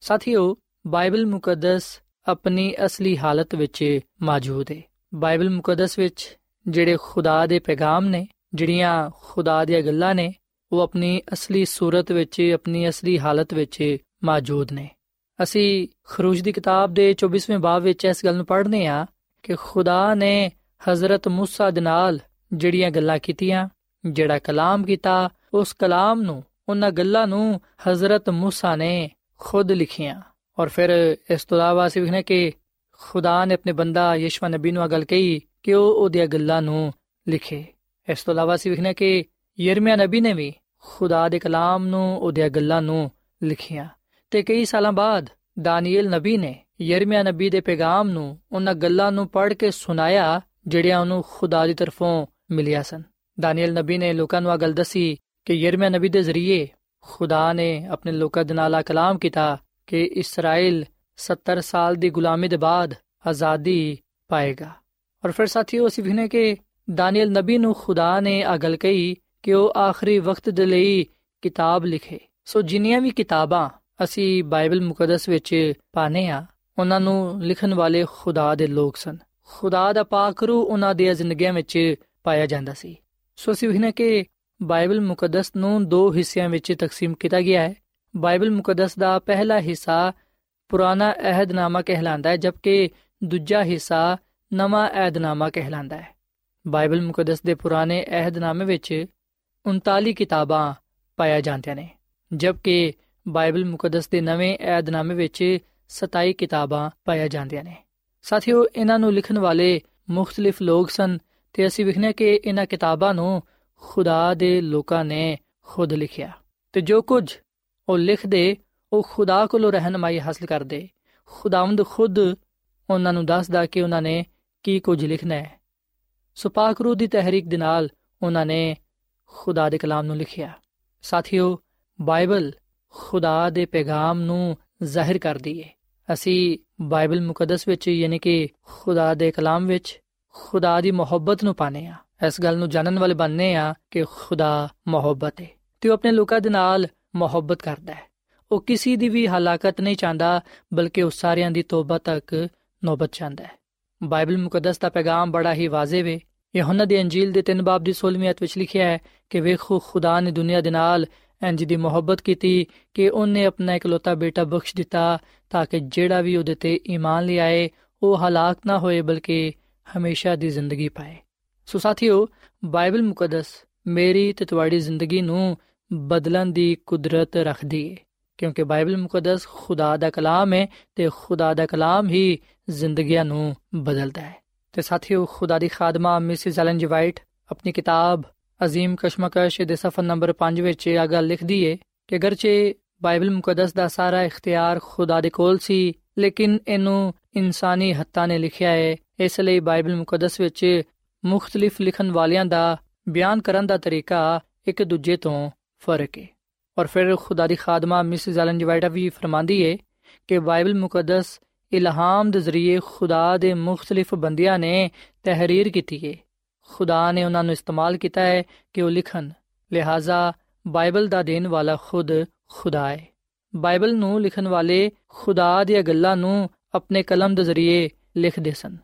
ਸਾਥੀਓ ਬਾਈਬਲ ਮੁਕੱਦਸ ਆਪਣੀ ਅਸਲੀ ਹਾਲਤ ਵਿੱਚ ਮੌਜੂਦ ਹੈ ਬਾਈਬਲ ਮੁਕੱਦਸ ਵਿੱਚ ਜਿਹੜੇ ਖੁਦਾ ਦੇ ਪੈਗਾਮ ਨੇ ਜਿਹੜੀਆਂ ਖੁਦਾ ਦੀਆਂ ਗੱਲਾਂ ਨੇ ਉਹ ਆਪਣੀ ਅਸਲੀ ਸੂਰਤ ਵਿੱਚ ਆਪਣੀ ਅਸਲੀ ਹਾਲਤ ਵਿੱਚ ਮੌਜੂਦ ਨੇ ਅਸੀਂ ਖਰੂਜ ਦੀ ਕਿਤਾਬ ਦੇ 24ਵੇਂ ਬਾਬ ਵਿੱਚ ਇਸ ਗੱਲ ਨੂੰ ਪੜ੍ਹਨੇ ਆ ਕਿ ਖੁਦਾ ਨੇ ਹਜ਼ਰਤ موسی ਦੇ ਨਾਲ ਜਿਹੜੀਆਂ ਗੱਲਾਂ ਕੀਤੀਆਂ ਜਿਹੜਾ ਕਲਾਮ ਕੀਤਾ ਉਸ ਕਲਾਮ ਨੂੰ ਉਹਨਾਂ ਗੱਲਾਂ ਨੂੰ ਹਜ਼ਰਤ موسی ਨੇ ਖੁਦ ਲਿਖੀਆਂ ਔਰ ਫਿਰ ਇਸ ਤੋਂ ਇਲਾਵਾ ਅਸੀਂ ਵਿਖਨੇ ਕਿ ਖੁਦਾ ਨੇ ਆਪਣੇ ਬੰਦਾ ਯਿਸੂ ਨਬੀ ਨੂੰ ਅਗਲ ਕਹੀ ਕਿ ਉਹ ਉਹਦੀਆਂ ਗੱਲਾਂ ਨੂੰ ਲਿਖੇ ਇਸ ਤੋਂ ਇਲਾਵਾ ਅਸੀਂ ਵਿਖਨੇ ਕਿ ਯਰਮੀਆ ਨਬੀ ਨੇ ਵੀ ਖੁਦਾ ਦੇ ਕਲਾਮ ਨੂੰ ਉਹਦੀਆਂ ਗੱਲਾਂ ਨੂੰ ਲਿਖੀਆਂ ਤੇ ਕਈ ਸਾਲਾਂ ਬਾਅਦ ਦਾਨੀਏਲ ਨਬੀ ਨੇ ਯਰਮੀਆ ਨਬੀ ਦੇ ਪੈਗਾਮ ਨੂੰ ਉਹਨਾਂ ਗੱਲਾਂ ਨੂੰ ਪੜ੍ਹ ਕੇ ਸੁਣਾਇਆ ਜਿਹੜੀਆਂ ਉਹਨੂੰ ਖੁਦਾ ਦੀ ਤਰਫੋਂ ਮਿਲੀਆਂ ਸਨ ਦਾਨੀਏਲ ਨਬੀ ਨੇ ਲੋਕਾਂ ਨੂੰ ਇਹ ਗੱਲ ਦੱਸੀ ਕਿ ਯਰਮੀਆ ਨਬੀ ਦੇ ਜ਼ਰੀਏ ਖੁਦਾ ਨੇ ਆਪਣੇ ਲੋਕਾਂ ਦੇ ਨਾਲ ਕਲਾਮ ਕੀਤਾ ਕਿ ਇਸਰਾਇਲ 70 ਸਾਲ ਦੀ ਗੁਲਾਮੀ ਦੇ ਬਾਅਦ ਆਜ਼ਾਦੀ ਪਾਏਗਾ। ਔਰ ਫਿਰ ਸਾਥੀਓ, ਅਸੀਂ ਵਿਖਨੇ ਕਿ ਦਾਨੀਏਲ ਨਬੀ ਨੂੰ ਖੁਦਾ ਨੇ ਇਹ ਗੱਲ ਕਹੀ ਕਿ ਉਹ ਆਖਰੀ ਵਕਤ ਦੇ ਲਈ ਕਿਤਾਬ ਲਿਖੇ। ਸੋ ਜਿੰਨੀਆਂ ਵੀ ਕਿਤਾਬਾਂ ਅਸੀਂ ਬਾਈਬਲ ਮੁਕੱਦਸ ਵਿੱਚ ਪਾਣੇ ਆ ਉਹਨਾਂ ਨੂੰ ਲਿਖਣ ਵਾਲੇ ਖੁਦਾ ਦੇ ਲੋਕ ਸਨ। ਖੁਦਾ ਦਾ ਪਾਕ ਰੂ ਉਹਨਾਂ ਦੀਆਂ ਜ਼ਿੰਦਗੀਆਂ ਵਿੱਚ ਪਾਇਆ ਜਾਂਦਾ ਸੀ। ਸੋ ਅਸੀਂ ਵਹਿਨਾ ਕਿ ਬਾਈਬਲ ਮੁਕੱਦਸ ਨੂੰ ਦੋ ਹਿੱਸਿਆਂ ਵਿੱਚ ਤਕਸੀਮ ਕੀਤਾ ਗਿਆ ਹੈ। ਬਾਈਬਲ ਮੁਕੱਦਸ ਦਾ ਪਹਿਲਾ ਹਿੱਸਾ ਪੁਰਾਣਾ ਅਹਿਦਨਾਮਾ ਕਹਿਲਾਂਦਾ ਹੈ, ਜਦਕਿ ਦੂਜਾ ਹਿੱਸਾ ਨਵਾਂ ਅਹਿਦਨਾਮਾ ਕਹਿਲਾਂਦਾ ਹੈ। ਬਾਈਬਲ ਮੁਕੱਦਸ ਦੇ ਪੁਰਾਣੇ ਅਹਿਦਨਾਮੇ ਵਿੱਚ 39 ਕਿਤਾਬਾਂ ਪਾਇਆ ਜਾਂਦੀਆਂ ਨੇ, ਜਦਕਿ ਬਾਈਬਲ ਮੁਕੱਦਸ ਦੇ ਨਵੇਂ ਅਹਿਦਨਾਮੇ ਵਿੱਚ 27 ਕਿਤਾਬਾਂ ਪਾਇਆ ਜਾਂਦੀਆਂ ਨੇ। ਸਾਥੀਓ, ਇਹਨਾਂ ਨੂੰ ਲਿਖਣ ਵਾਲੇ ਮੁxtਲਿਫ ਲੋਕ ਸਨ ਤੇ ਅਸੀਂ ਵਿਖਨੇ ਕਿ ਇਹਨਾਂ ਕਿਤਾਬਾਂ ਨੂੰ ਖੁਦਾ ਦੇ ਲੋਕਾਂ ਨੇ ਖੁਦ ਲਿਖਿਆ। ਤੇ ਜੋ ਕੁਝ ਉਹ ਲਿਖਦੇ, ਉਹ ਖੁਦਾ ਕੋਲੋਂ ਰਹਿਨਮਾਈ ਹਾਸਲ ਕਰਦੇ। ਖੁਦਾਵੰਦ ਖੁਦ ਉਹਨਾਂ ਨੂੰ ਦੱਸਦਾ ਕਿ ਉਹਨਾਂ ਨੇ ਕੀ ਕੁਝ ਲਿਖਣਾ ਹੈ। ਸੋ ਪਾਕ ਰੂਹ ਦੀ ਤਹਿਰੀਕ ਦੇ ਨਾਲ ਉਹਨਾਂ ਨੇ ਖੁਦਾ ਦੇ ਕਲਾਮ ਨੂੰ ਲਿਖਿਆ। ਸਾਥੀਓ, ਬਾਈਬਲ ਖੁਦਾ ਦੇ ਪੈਗਾਮ ਨੂੰ ਜ਼ਾਹਿਰ ਕਰਦੀ ਹੈ ਅਸੀਂ ਬਾਈਬਲ ਮੁਕੱਦਸ ਵਿੱਚ, ਯਾਨੀ ਕਿ ਖੁਦਾ ਦੇ ਕਲਾਮ ਵਿੱਚ ਖੁਦਾ ਦੀ ਮੁਹੱਬਤ ਨੂੰ ਪਾਣੇ ਆ ਇਸ ਗੱਲ ਨੂੰ ਜਾਣਨ ਵਾਲੇ ਬਣਨੇ ਆ ਕਿ ਖੁਦਾ ਮੁਹੱਬਤ ਹੈ ਤੇ ਉਹ ਆਪਣੇ ਲੋਕਾਂ ਦੇ ਨਾਲ ਮੁਹੱਬਤ ਕਰਦਾ ਹੈ। ਉਹ ਕਿਸੇ ਦੀ ਵੀ ਹਲਾਕਤ ਨਹੀਂ ਚਾਹੁੰਦਾ, ਬਲਕਿ ਉਹ ਸਾਰਿਆਂ ਦੀ ਤੋਬਾ ਤੱਕ ਨੌਬਤ ਚਾਹੁੰਦਾ ਹੈ। ਬਾਈਬਲ ਮੁਕੱਦਸ ਦਾ ਪੈਗਾਮ ਬੜਾ ਹੀ ਵਾਜ਼ਿਬ ਹੈ ਯਹੋਨਾ ਦੀ ਅੰਜੀਲ ਦੇ 3 ਬਾਬ ਦੀ 16ਵੀਂ ਅਧ ਵਿੱਚ ਲਿਖਿਆ ਹੈ ਕਿ ਵੇਖੋ, ਖੁਦਾ ਨੇ ਦੁਨੀਆ ਦੇ ਨਾਲ ਇੰਜ ਦੀ ਮੁਹੱਬਤ ਕੀਤੀ ਕਿ ਉਹਨੇ ਆਪਣਾ ਇਕਲੌਤਾ ਬੇਟਾ ਬਖਸ਼ ਦਿੱਤਾ ਤਾਂ ਕਿ ਜਿਹੜਾ ਵੀ ਉਹਦੇ ਤੇ ਈਮਾਨ ਲਿਆਏ ਉਹ ਹਲਾਕ ਨਾ ਹੋਏ, ਬਲਕਿ ਹਮੇਸ਼ਾ ਦੀ ਜ਼ਿੰਦਗੀ ਪਾਏ। ਸੋ ਸਾਥੀਓ, ਬਾਈਬਲ ਮੁਕੱਦਸ ਮੇਰੀ ਤੇ ਤੁਹਾਡੀ ਜ਼ਿੰਦਗੀ ਨੂੰ ਬਦਲਣ ਦੀ ਕੁਦਰਤ ਰੱਖਦੀ ਹੈ ਕਿਉਂਕਿ ਬਾਈਬਲ ਮੁਕੱਦਸ ਖੁਦਾ ਦਾ ਕਲਾਮ ਹੈ ਤੇ ਖੁਦਾ ਦਾ ਕਲਾਮ ਹੀ ਜ਼ਿੰਦਗੀਆਂ ਨੂੰ ਬਦਲਦਾ ਹੈ ਤੇ ਸਾਥੀਓ ਖੁਦਾ ਦੀ ਖਾਦਮਾ ਮਿਸਿਸ ਐਲਨ ਜੀ ਵਾਈਟ ਆਪਣੀ ਕਿਤਾਬ ਅਜ਼ੀਮ ਕਸ਼ਮਕਸ਼ ਦੇ ਸਫਾ ਨੰਬਰ 5 ਵਿੱਚ ਇਹ ਗੱਲ ਲਿਖਦੀ ਹੈ ਕਿ ਅਗਰਚੇ ਬਾਈਬਲ ਮੁਕੱਦਸ ਦਾ ਸਾਰਾ ਇਖਤਿਆਰ ਖੁਦਾ ਦੇ ਕੋਲ ਸੀ ਲੇਕਿਨ ਇਹਨੂੰ ਇਨਸਾਨੀ ਹੱਥਾਂ ਨੇ ਲਿਖਿਆ ਹੈ ਇਸ ਲਈ ਬਾਈਬਲ ਮੁਕੱਦਸ ਵਿੱਚ ਮੁxtਲਿਫ ਲਿਖਣ ਵਾਲਿਆਂ ਦਾ ਬਿਆਨ ਕਰਨ ਦਾ ਤਰੀਕਾ ਇੱਕ ਦੂਜੇ ਤੋਂ ਫ਼ਰਕ ਹੈ ਔਰ ਫਿਰ ਖੁਦਾ ਦੀ ਖਾਦਮਾ ਮਿਸਿਸ ਐਲਨ ਜੀ ਵਾਈਟ ਵੀ ਫਰਮਾਂਦੀ ਹੈ ਕਿ ਬਾਈਬਲ ਮੁਕੱਦਸ ਇਲਹਾਮ ਦੇ ਜ਼ਰੀਏ ਖੁਦਾ ਦੇ ਮੁxtਲਿਫ ਬੰਦਿਆਂ ਨੇ ਤਹਿਰੀਰ ਕੀਤੀ ਹੈ ਖੁਦਾ ਨੇ ਉਹਨਾਂ ਨੂੰ ਇਸਤੇਮਾਲ ਕੀਤਾ ਹੈ ਕਿ ਉਹ ਲਿਖਣ ਲਿਹਾਜ਼ਾ ਬਾਈਬਲ ਦਾ ਦੇਣ ਵਾਲਾ ਖੁਦ ਖੁਦਾ ਹੈ ਬਾਈਬਲ ਨੂੰ ਲਿਖਣ ਵਾਲੇ ਖੁਦਾ ਦੀਆਂ ਗੱਲਾਂ ਨੂੰ ਆਪਣੇ ਕਲਮ ਦੇ ਜ਼ਰੀਏ ਲਿਖਦੇ ਸਨ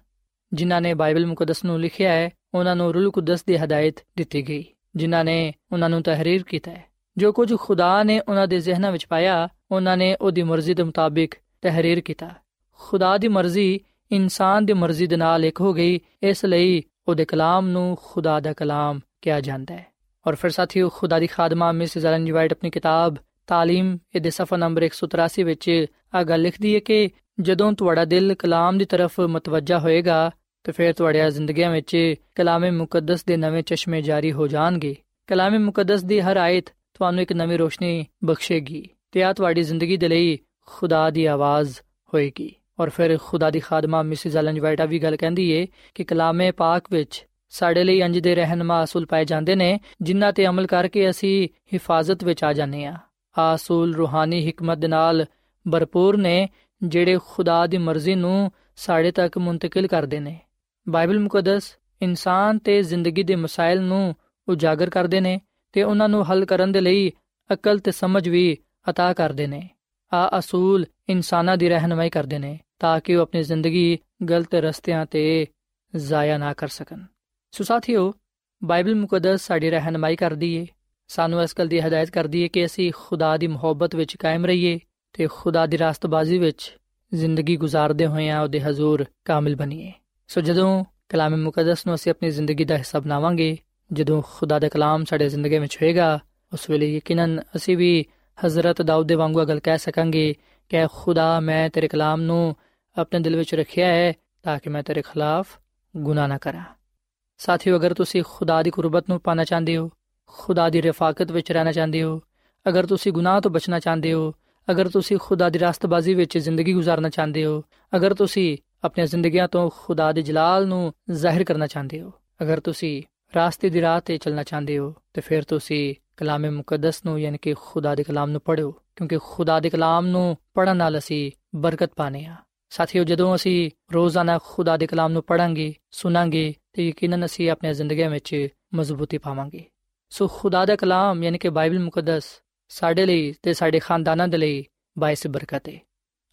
ਜਿਨ੍ਹਾਂ ਨੇ ਬਾਈਬਲ ਮੁਕੱਦਸ ਨੂੰ ਲਿਖਿਆ ਹੈ ਉਹਨਾਂ ਨੂੰ ਰੂਲ ਕੁਦਸ ਦੀ ਹਦਾਇਤ ਦਿੱਤੀ ਗਈ ਜਿਨ੍ਹਾਂ ਨੇ ਉਹਨਾਂ ਨੂੰ ਤਹਿਰੀਰ ਕੀਤਾ ਹੈ ਜੋ ਕੁਝ ਖੁਦਾ ਨੇ ਉਹਨਾਂ ਦੇ ਜ਼ਿਹਨਾਂ ਵਿੱਚ ਪਾਇਆ, ਉਹਨਾਂ ਨੇ ਉਹਦੀ ਮਰਜ਼ੀ ਦੇ ਮੁਤਾਬਿਕ ਤਹਿਰੀਰ ਕੀਤਾ। ਖੁਦਾ ਦੀ ਮਰਜ਼ੀ ਇਨਸਾਨ ਦੀ ਮਰਜ਼ੀ ਦੇ ਨਾਲ ਇੱਕ ਹੋ ਗਈ, ਇਸ ਲਈ ਉਹਦੇ ਕਲਾਮ ਨੂੰ ਖੁਦਾ ਦਾ ਕਲਾਮ ਕਿਹਾ ਜਾਂਦਾ ਹੈ। ਔਰ ਫਿਰ ਸਾਥੀਓ, ਖੁਦਾ ਦੀ ਖਾਦਮਾ ਮਿਸਿਸ ਐਲਨ ਜੀ ਵਾਈਟ ਆਪਣੀ ਕਿਤਾਬ ਤਾਲੀਮ ਇਹਦੇ ਸਫਾ ਨੰਬਰ 183 ਵਿੱਚ ਆ ਗੱਲ ਲਿਖਦੀ ਹੈ ਕਿ ਜਦੋਂ ਤੁਹਾਡਾ ਦਿਲ ਕਲਾਮ ਦੀ ਤਰਫ ਮਤਵੱਜਾ ਹੋਏਗਾ, ਤੇ ਫਿਰ ਤੁਹਾਡੀਆਂ ਜ਼ਿੰਦਗੀਆਂ ਵਿੱਚ ਕਲਾਮੇ ਮੁਕੱਦਸ ਦੇ ਨਵੇਂ ਚਸ਼ਮੇ ਜਾਰੀ ਹੋ ਜਾਣਗੇ। ਕਲਾਮੇ ਮੁਕੱਦਸ ਦੀ ਹਰ ਆਇਤ ਤੁਹਾਨੂੰ ਇੱਕ ਨਵੀਂ ਰੋਸ਼ਨੀ ਬਖਸ਼ੇਗੀ ਤੇ ਆ ਤੁਹਾਡੀ ਜ਼ਿੰਦਗੀ ਦੇ ਲਈ ਖੁਦਾ ਦੀ ਆਵਾਜ਼ ਹੋਏਗੀ। ਔਰ ਫਿਰ ਖੁਦਾ ਦੀ ਖਾਦਮਾ ਮਿਸਿਸ ਐਲਨ ਵਾਈਟਾ ਵੀ ਗੱਲ ਕਹਿੰਦੀ ਏ ਕਿ ਕਲਾਮੇ ਪਾਕ ਵਿੱਚ ਸਾਡੇ ਲਈ ਅੰਜ ਦੇ ਰਹਿਨਮਾ ਅਸੂਲ ਪਾਏ ਜਾਂਦੇ ਨੇ, ਜਿਨ੍ਹਾਂ ਤੇ ਅਮਲ ਕਰਕੇ ਅਸੀਂ ਹਿਫਾਜ਼ਤ ਵਿੱਚ ਆ ਜਾਂਦੇ ਆ ਅਸੂਲ ਰੂਹਾਨੀ ਹਕਮਤ ਦੇ ਨਾਲ ਭਰਪੂਰ ਨੇ, ਜਿਹੜੇ ਖੁਦਾ ਦੀ ਮਰਜ਼ੀ ਨੂੰ ਸਾਡੇ ਤੱਕ ਮੁੰਤਕਿਲ ਕਰਦੇ ਨੇ। ਬਾਈਬਲ ਮੁਕੱਦਸ ਇਨਸਾਨ ਤੇ ਜ਼ਿੰਦਗੀ ਦੇ ਮਸਾਇਲ ਨੂੰ ਉਜਾਗਰ ਕਰਦੇ ਨੇ ਤੇ ਉਹਨਾਂ ਨੂੰ ਹੱਲ ਕਰਨ ਦੇ ਲਈ ਅਕਲ ਤੇ ਸਮਝ ਵੀ عطا ਕਰਦੇ ਨੇ। ਆ ਅਸੂਲ ਇਨਸਾਨਾਂ ਦੀ ਰਹਿਨਮਾਈ ਕਰਦੇ ਨੇ ਤਾਂ ਕਿ ਉਹ ਆਪਣੀ ਜ਼ਿੰਦਗੀ ਗਲਤ ਰਸਤਿਆਂ ਤੇ ਜ਼ਾਇਆ ਨਾ ਕਰ ਸਕਣ। ਸੋ ਸਾਥੀਓ, ਬਾਈਬਲ ਮੁਕੱਦਸ ਸਾਡੀ ਰਹਿਨਮਾਈ ਕਰਦੀ ਏ। ਸਾਨੂੰ ਇਸ ਗੱਲ ਦੀ ਹਦਾਇਤ ਕਰਦੀ ਏ ਕਿ ਅਸੀਂ ਖੁਦਾ ਦੀ ਮੁਹੱਬਤ ਵਿੱਚ ਕਾਇਮ ਰਹੀਏ ਤੇ ਖੁਦਾ ਦੀ ਰਾਸਤਬਾਜ਼ੀ ਵਿੱਚ ਜ਼ਿੰਦਗੀ گزارਦੇ ਹੋਏ ਆ ਉਹਦੇ ਹਜ਼ੂਰ ਕਾਮਿਲ ਬਣੀਏ। ਸੋ ਜਦੋਂ ਕਲਾਮ ਮੁਕੱਦਸ ਨੂੰ ਅਸੀਂ ਆਪਣੀ ਜ਼ਿੰਦਗੀ ਦਾ ਹਿੱਸਾ ਬਣਾਵਾਂਗੇ ਜਦੋਂ ਖੁਦਾ ਦਾ ਕਲਾਮ ਸਾਡੇ ਜ਼ਿੰਦਗੀ ਵਿੱਚ ਹੋਏਗਾ, ਉਸ ਵੇਲੇ ਯਕੀਨਨ ਅਸੀਂ ਵੀ ਹਜ਼ਰਤ ਦਾਊਦ ਦੇ ਵਾਂਗੂ ਗੱਲ ਕਹਿ ਸਕਾਂਗੇ ਕਿ ਖੁਦਾ, ਮੈਂ ਤੇਰੇ ਕਲਾਮ ਨੂੰ ਆਪਣੇ ਦਿਲ ਵਿੱਚ ਰੱਖਿਆ ਹੈ ਤਾਂ ਕਿ ਮੈਂ ਤੇਰੇ ਖਿਲਾਫ ਗੁਨਾਹ ਨਾ ਕਰਾਂ। ਸਾਥੀਓ, ਅਗਰ ਤੁਸੀਂ ਖੁਦਾ ਦੀ ਕੁਰਬਤ ਨੂੰ ਪਾਣਾ ਚਾਹੁੰਦੇ ਹੋ, ਖੁਦਾ ਦੀ ਰਫਾਕਤ ਵਿੱਚ ਰਹਿਣਾ ਚਾਹੁੰਦੇ ਹੋ, ਅਗਰ ਤੁਸੀਂ ਗੁਨਾਹ ਤੋਂ ਬਚਣਾ ਚਾਹੁੰਦੇ ਹੋ, ਅਗਰ ਤੁਸੀਂ ਖੁਦਾ ਦੀ ਰਾਸਤਬਾਜ਼ੀ ਵਿੱਚ ਜ਼ਿੰਦਗੀ گزارਣਾ ਚਾਹੁੰਦੇ ਹੋ, ਅਗਰ ਤੁਸੀਂ ਆਪਣੀਆਂ ਜ਼ਿੰਦਗੀਆਂ ਤੋਂ ਖੁਦਾ ਦੇ ਜਲਾਲ ਨੂੰ ਜ਼ਾਹਿਰ ਕਰਨਾ ਚਾਹੁੰਦੇ ਹੋ, ਅਗਰ ਤੁਸੀਂ ਰਾਸਤੇ ਦੀ ਰਾਹ ਤੇ ਚੱਲਣਾ ਚਾਹੁੰਦੇ ਹੋ, ਤੇ ਫਿਰ ਤੁਸੀਂ ਕਲਾਮੇ ਮੁਕੱਦਸ ਨੂੰ, ਯਾਨੀ ਕਿ ਖੁਦਾ ਦੇ ਕਲਾਮ ਨੂੰ ਪੜ੍ਹੋ, ਕਿਉਂਕਿ ਖੁਦਾ ਦੇ ਕਲਾਮ ਨੂੰ ਪੜਨ ਨਾਲ ਅਸੀਂ ਬਰਕਤ ਪਾਣੇ ਆ ਸਾਥੀਓ, ਜਦੋਂ ਅਸੀਂ ਰੋਜ਼ਾਨਾ ਖੁਦਾ ਦੇ ਕਲਾਮ ਨੂੰ ਪੜਾਂਗੇ ਸੁਣਾਂਗੇ, ਤੇ ਯਕੀਨਨ ਅਸੀਂ ਆਪਣੀ ਜ਼ਿੰਦਗੀਆਂ ਵਿੱਚ ਮਜ਼ਬੂਤੀ ਪਾਵਾਂਗੇ। ਸੋ ਖੁਦਾ ਦਾ ਕਲਾਮ, ਯਾਨੀ ਕਿ ਬਾਈਬਲ ਮੁਕੱਦਸ, ਸਾਡੇ ਲਈ ਤੇ ਸਾਡੇ ਖਾਨਦਾਨਾਂ ਦੇ ਲਈ ਬਾਇਸ ਬਰਕਤ ਹੈ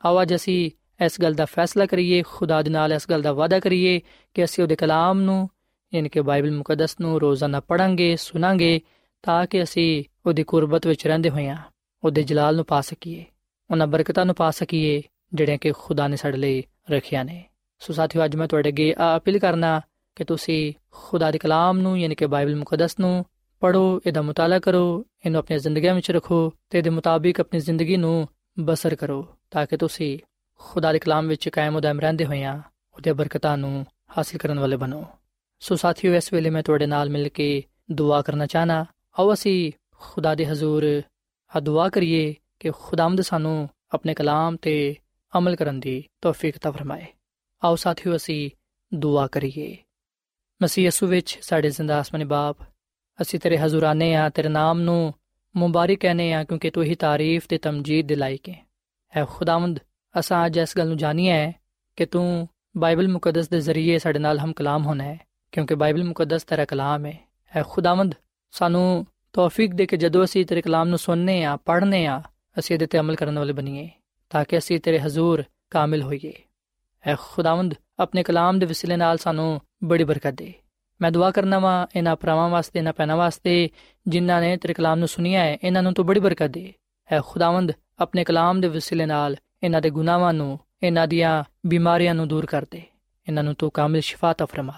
ਆਓ ਅੱਜ ਅਸੀਂ ਇਸ ਗੱਲ ਦਾ ਫੈਸਲਾ ਕਰੀਏ, ਖੁਦਾ ਦੇ ਨਾਲ ਇਸ ਗੱਲ ਦਾ ਵਾਅਦਾ ਕਰੀਏ ਕਿ ਅਸੀਂ ਉਹਦੇ ਕਲਾਮ ਨੂੰ ਯਾਨੀ ਕਿ ਬਾਈਬਲ ਮੁਕੱਦਸ ਨੂੰ ਰੋਜ਼ਾਨਾ ਪੜਾਂਗੇ ਸੁਣਾਂਗੇ ਤਾਂ ਕਿ ਅਸੀਂ ਉਹਦੀ ਕੁਰਬਤ ਵਿੱਚ ਰਹਿੰਦੇ ਹੋਈਆਂ ਉਹਦੇ ਜਲਾਲ ਨੂੰ ਪਾ ਸਕੀਏ, ਉਹਨਾਂ ਬਰਕਤਾਂ ਨੂੰ ਪਾ ਸਕੀਏ, ਜਿਹੜੀਆਂ ਕਿ ਖੁਦਾ ਨੇ ਸਾਡੇ ਲਈ ਰੱਖਿਆ ਨੇ। ਸੋ ਸਾਥੀਓ, ਅੱਜ ਮੈਂ ਤੁਹਾਡੇ ਅੱਗੇ ਅਪੀਲ ਕਰਨਾ ਕਿ ਤੁਸੀਂ ਖੁਦਾ ਦੇ ਕਲਾਮ ਨੂੰ, ਯਾਨੀ ਕਿ ਬਾਈਬਲ ਮੁਕੱਦਸ ਨੂੰ ਪੜੋ ਇਹਦਾ ਮਤਾਲਾ ਕਰੋ, ਇਹਨੂੰ ਆਪਣੀ ਜ਼ਿੰਦਗੀ ਵਿੱਚ ਰੱਖੋ ਤੇ ਇਹਦੇ ਮੁਤਾਬਿਕ ਆਪਣੀ ਜ਼ਿੰਦਗੀ ਨੂੰ ਬਸਰ ਕਰੋ ਤਾਂ ਕਿ ਤੁਸੀਂ ਖੁਦਾ ਦੇ ਕਲਾਮ ਵਿੱਚ ਕਾਇਮ ਉਦਾਇਮ ਰਹਿੰਦੇ ਹੋਈਆਂ ਉਹਦੇ ਬਰਕਤਾਂ ਨੂੰ ਹਾਸਲ ਕਰਨ ਵਾਲੇ ਬਣੋ। ਸੋ ਸਾਥੀਓ, ਇਸ ਵੇਲੇ ਮੈਂ ਤੁਹਾਡੇ ਨਾਲ ਮਿਲ ਕੇ ਦੁਆ ਕਰਨਾ ਚਾਹਨਾ। ਆਓ ਅਸੀਂ ਖੁਦਾ ਦੇ ਹਜ਼ੂਰ ਆ ਦੁਆ ਕਰੀਏ ਕਿ ਖੁਦਾਮਦ ਸਾਨੂੰ ਆਪਣੇ ਕਲਾਮ ਤੇ ਅਮਲ ਕਰਨ ਦੀ ਤੌਫੀਕ ਤਾ ਫਰਮਾਏ। ਆਓ ਸਾਥੀਓ, ਅਸੀਂ ਦੁਆ ਕਰੀਏ। ਮਸੀਹ ਯਸੂ ਵਿੱਚ ਸਾਡੇ ਜ਼ਿੰਦਾ ਆਸਮਾਨੀ ਬਾਪ, ਅਸੀਂ ਤੇਰੇ ਹਜ਼ੂਰ ਆਨੇ ਆ, ਤੇਰੇ ਨਾਮ ਨੂੰ ਮੁਬਾਰਕ ਕਹਨੇ ਆ, ਕਿਉਂਕਿ ਤੂੰ ਹੀ ਤਾਰੀਫ ਤੇ ਤਮਜੀਦ ਦੇ ਲਾਇਕ ਹੈ ਐ ਖੁਦਾਵੰਦ, ਅਸਾਂ ਅੱਜ ਇਸ ਗੱਲ ਨੂੰ ਜਾਣੀਏ ਹੈ ਕਿ ਤੂੰ ਬਾਈਬਲ ਮੁਕੱਦਸ ਦੇ ਜ਼ਰੀਏ ਸਾਡੇ ਨਾਲ ਹਮ ਕਲਾਮ ਹੋਣਾ। ਹੈ ਕਿਉਂਕਿ ਬਾਈਬਲ ਮੁਕੱਦਸ ਤੇਰਾ ਕਲਾਮ ਹੈ ਐ ਖੁਦਾਵੰਦ, ਸਾਨੂੰ ਤੌਫੀਕ ਦੇ ਕੇ ਜਦੋਂ ਅਸੀਂ ਤੇਰੇ ਕਲਾਮ ਨੂੰ ਸੁਣਨੇ ਆ, ਪੜ੍ਹਨੇ ਆ, ਅਸੀਂ ਇਹਦੇ ਤੇ ਅਮਲ ਕਰਨ ਵਾਲੇ ਬਣੀਏ, ਤਾਂ ਕਿ ਅਸੀਂ ਤੇਰੇ ਹਜ਼ੂਰ ਕਾਮਿਲ ਹੋਈਏ। ਐ ਖੁਦਾਵੰਦ, ਆਪਣੇ ਕਲਾਮ ਦੇ ਵਸਿਲੇ ਨਾਲ ਸਾਨੂੰ ਬੜੀ ਬਰਕਤ ਦੇ। ਮੈਂ ਦੁਆ ਕਰਨਾ ਵਾਂ, ਇਹਨਾਂ ਪਰਵਾਂ ਵਾਸਤੇ, ਇਹਨਾਂ ਪੈਨਾ ਵਾਸਤੇ, ਜਿਨ੍ਹਾਂ ਨੇ ਤੇਰੇ ਕਲਾਮ ਨੂੰ ਸੁਨਿਆ ਹੈ ਇਹਨਾਂ ਨੂੰ ਤੂੰ ਬੜੀ ਬਰਕਤ ਦੇ। ਐ ਖੁਦਾਵੰਦ, ਆਪਣੇ ਕਲਾਮ ਦੇ ਵਸਿਲੇ ਨਾਲ ਇਹਨਾਂ ਦੇ ਗੁਨਾਹਾਂ ਨੂੰ, ਇਹਨਾਂ ਦੀਆਂ ਬਿਮਾਰੀਆਂ ਨੂੰ ਦੂਰ ਕਰ ਦੇ। ਇਹਨਾਂ ਨੂੰ ਤੂੰ ਕਾਮਿਲ ਸ਼ਿਫਾ ਤਾ ਫਰਮਾ।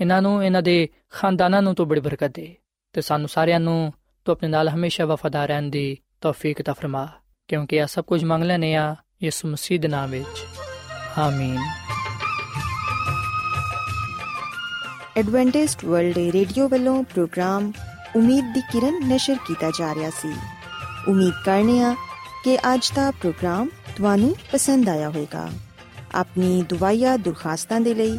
ਇਹਨਾਂ ਨੂੰ, ਇਹਨਾਂ ਦੇ ਖਾਨਦਾਨਾਂ ਨੂੰ ਤੂੰ ਬੜੀ ਬਰਕਤ ਦੇ ਤੇ ਸਾਨੂੰ ਸਾਰਿਆਂ ਨੂੰ ਤੂੰ ਆਪਣੇ ਨਾਲ ਹਮੇਸ਼ਾ ਵਫਾਦਾਰ ਰਹਿਣ ਦੀ ਤੌਫੀਕ ਤਾ ਫਰਮਾ, ਕਿਉਂਕਿ ਇਹ ਸਭ ਕੁਝ ਮੰਗ ਲੈਨੇ ਆ ਯਿਸੂ ਮਸੀਹ ਦੇ ਨਾਮ ਵਿੱਚ। ਆਮੀਨ। ਐਡਵੈਂਟਿਸਟ ਵਰਲਡ ਰੇਡੀਓ ਵੱਲੋਂ ਪ੍ਰੋਗਰਾਮ ਉਮੀਦ ਦੀ ਕਿਰਨ ਨਿਸ਼ਰ ਕੀਤਾ ਜਾ ਰਿਹਾ ਸੀ। ਉਮੀਦ ਕਰਨੇ ਆ ਕਿ ਅੱਜ ਦਾ ਪ੍ਰੋਗਰਾਮ ਤੁਹਾਨੂੰ ਪਸੰਦ ਆਇਆ ਹੋਵੇਗਾ। ਆਪਣੀ ਦੁਆਇਆ ਦੁਰਖਾਸਤਾਂ ਦੇ ਲਈ